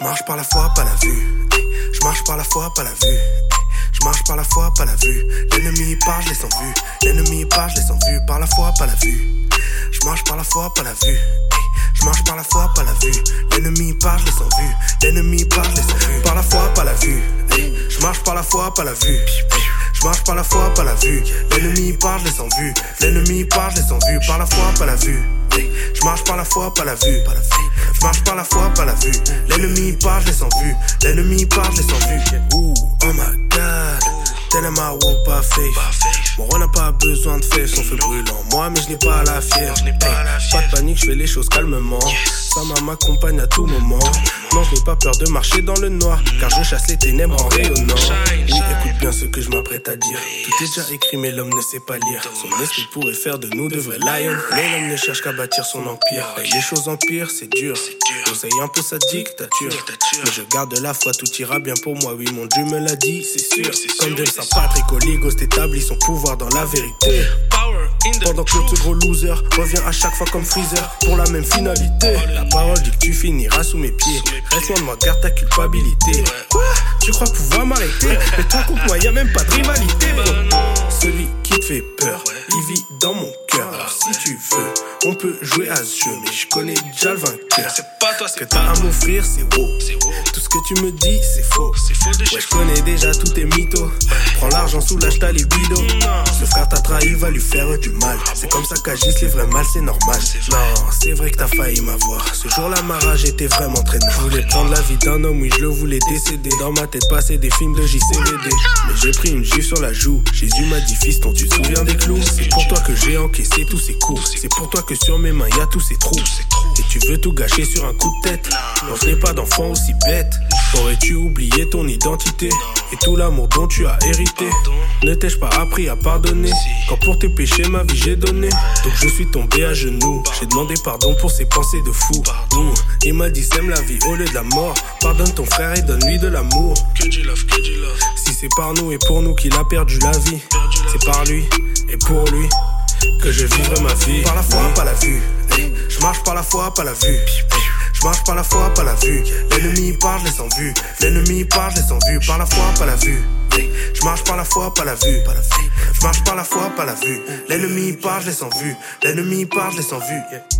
Je marche par la foi, pas la vue. Je marche par la foi, pas la vue. Je marche par la foi, pas la vue. L'ennemi part, je l'ai sans vue. L'ennemi part, je l'ai sans vue. Par la foi, pas la vue. Je marche par la foi, pas la vue. Je marche par la foi, pas la vue. L'ennemi part, je l'ai sans vue. L'ennemi part, je l'ai sans vue. Par la foi, pas la vue. Je marche par la foi, pas la vue. Je marche par la foi, pas la vue. L'ennemi part, je l'ai sans vue. L'ennemi part, je l'ai sans vue. Par la foi, pas la vue. Je marche par la foi, pas la vue. Je marche par la foi, pas la vue. L'ennemi part, je l'ai sans vue. L'ennemi part, je l'ai sans vue. Ouh, oh my god. Tell him I walk pas face. Mon roi n'a pas besoin de faire son feu brûlant. Moi, mais je n'ai pas la fière. Pas de panique, je fais les choses calmement. Sa main m'accompagne à tout moment. Non, je n'ai pas peur de marcher dans le noir. Car je chasse les ténèbres en rayonnant. Oui, écoute bien ce que je m'apprête à dire. Tout est déjà écrit, mais l'homme ne sait pas lire. Son esprit pourrait faire de nous de vrais lions. Mais l'homme ne cherche qu'à bâtir son empire. Et les choses empirent, c'est dur. Oseille un peu sa dictature. Mais je garde la foi, tout ira bien pour moi. Oui, mon Dieu me l'a dit, c'est sûr. Comme James Saint-Patrick, Oligos établit son pouvoir dans la vérité. Pendant que l'autre gros loser revient à chaque fois comme Freezer pour la même finalité. La parole dit que tu finiras sous mes pieds. Reste loin de moi, garde ta culpabilité. Quoi? Tu crois pouvoir m'arrêter? Mais toi contre moi, y a même pas de rivalité. Celui qui te fait peur, il vit dans mon cœur. Alors si tu veux, on peut jouer à ce jeu, mais je connais déjà le vainqueur. C'est pas toi, Ce que t'as à m'offrir, c'est wow. Tout ce que tu me dis, c'est faux. Ouais, je connais déjà tous tes mythos. Prends l'argent, soulage ta libido. Ce frère t'a trahi, va lui faire du mal. C'est comme ça qu'agissent les vrais mal, c'est normal. Non, c'est vrai que t'as failli m'avoir. Ce jour-là, ma rage était vraiment très. Je voulais prendre la vie d'un homme, oui, je le voulais décéder. Dans ma tête passaient des films de JCVD. Mais j'ai pris une gifle sur la joue. Jésus m'a dit, fiston, tu te souviens des clous C'est pour toi que j'ai encaissé tous ces coups. C'est pour toi que sur mes mains, y a tous ces trous. Et tu veux tout gâcher sur un coup de tête. Non, je pas d'enfant aussi bête. Aurais-tu oublié ton identité et tout l'amour dont tu as hérité? Ne t'ai-je pas appris à pardonner? Quand pour tes péchés ma vie j'ai donné. Donc je suis tombé à genoux. J'ai demandé pardon pour ces pensées de fou. Il m'a dit sème la vie au lieu de la mort. Pardonne ton frère et donne-lui de l'amour. Si c'est par nous et pour nous qu'il a perdu la vie C'est par lui et pour lui que je vivrai ma vie. Par la foi, pas la vue. Je marche par la foi, pas la vue Je marche par la foi, pas la vue. L'ennemi part, je sans vue L'ennemi part, je sans vue Par la foi, pas la vue. Je marche par la foi, pas la vue. Je marche par la foi, pas la vue. L'ennemi part, je sans vue L'ennemi part, je sans vue.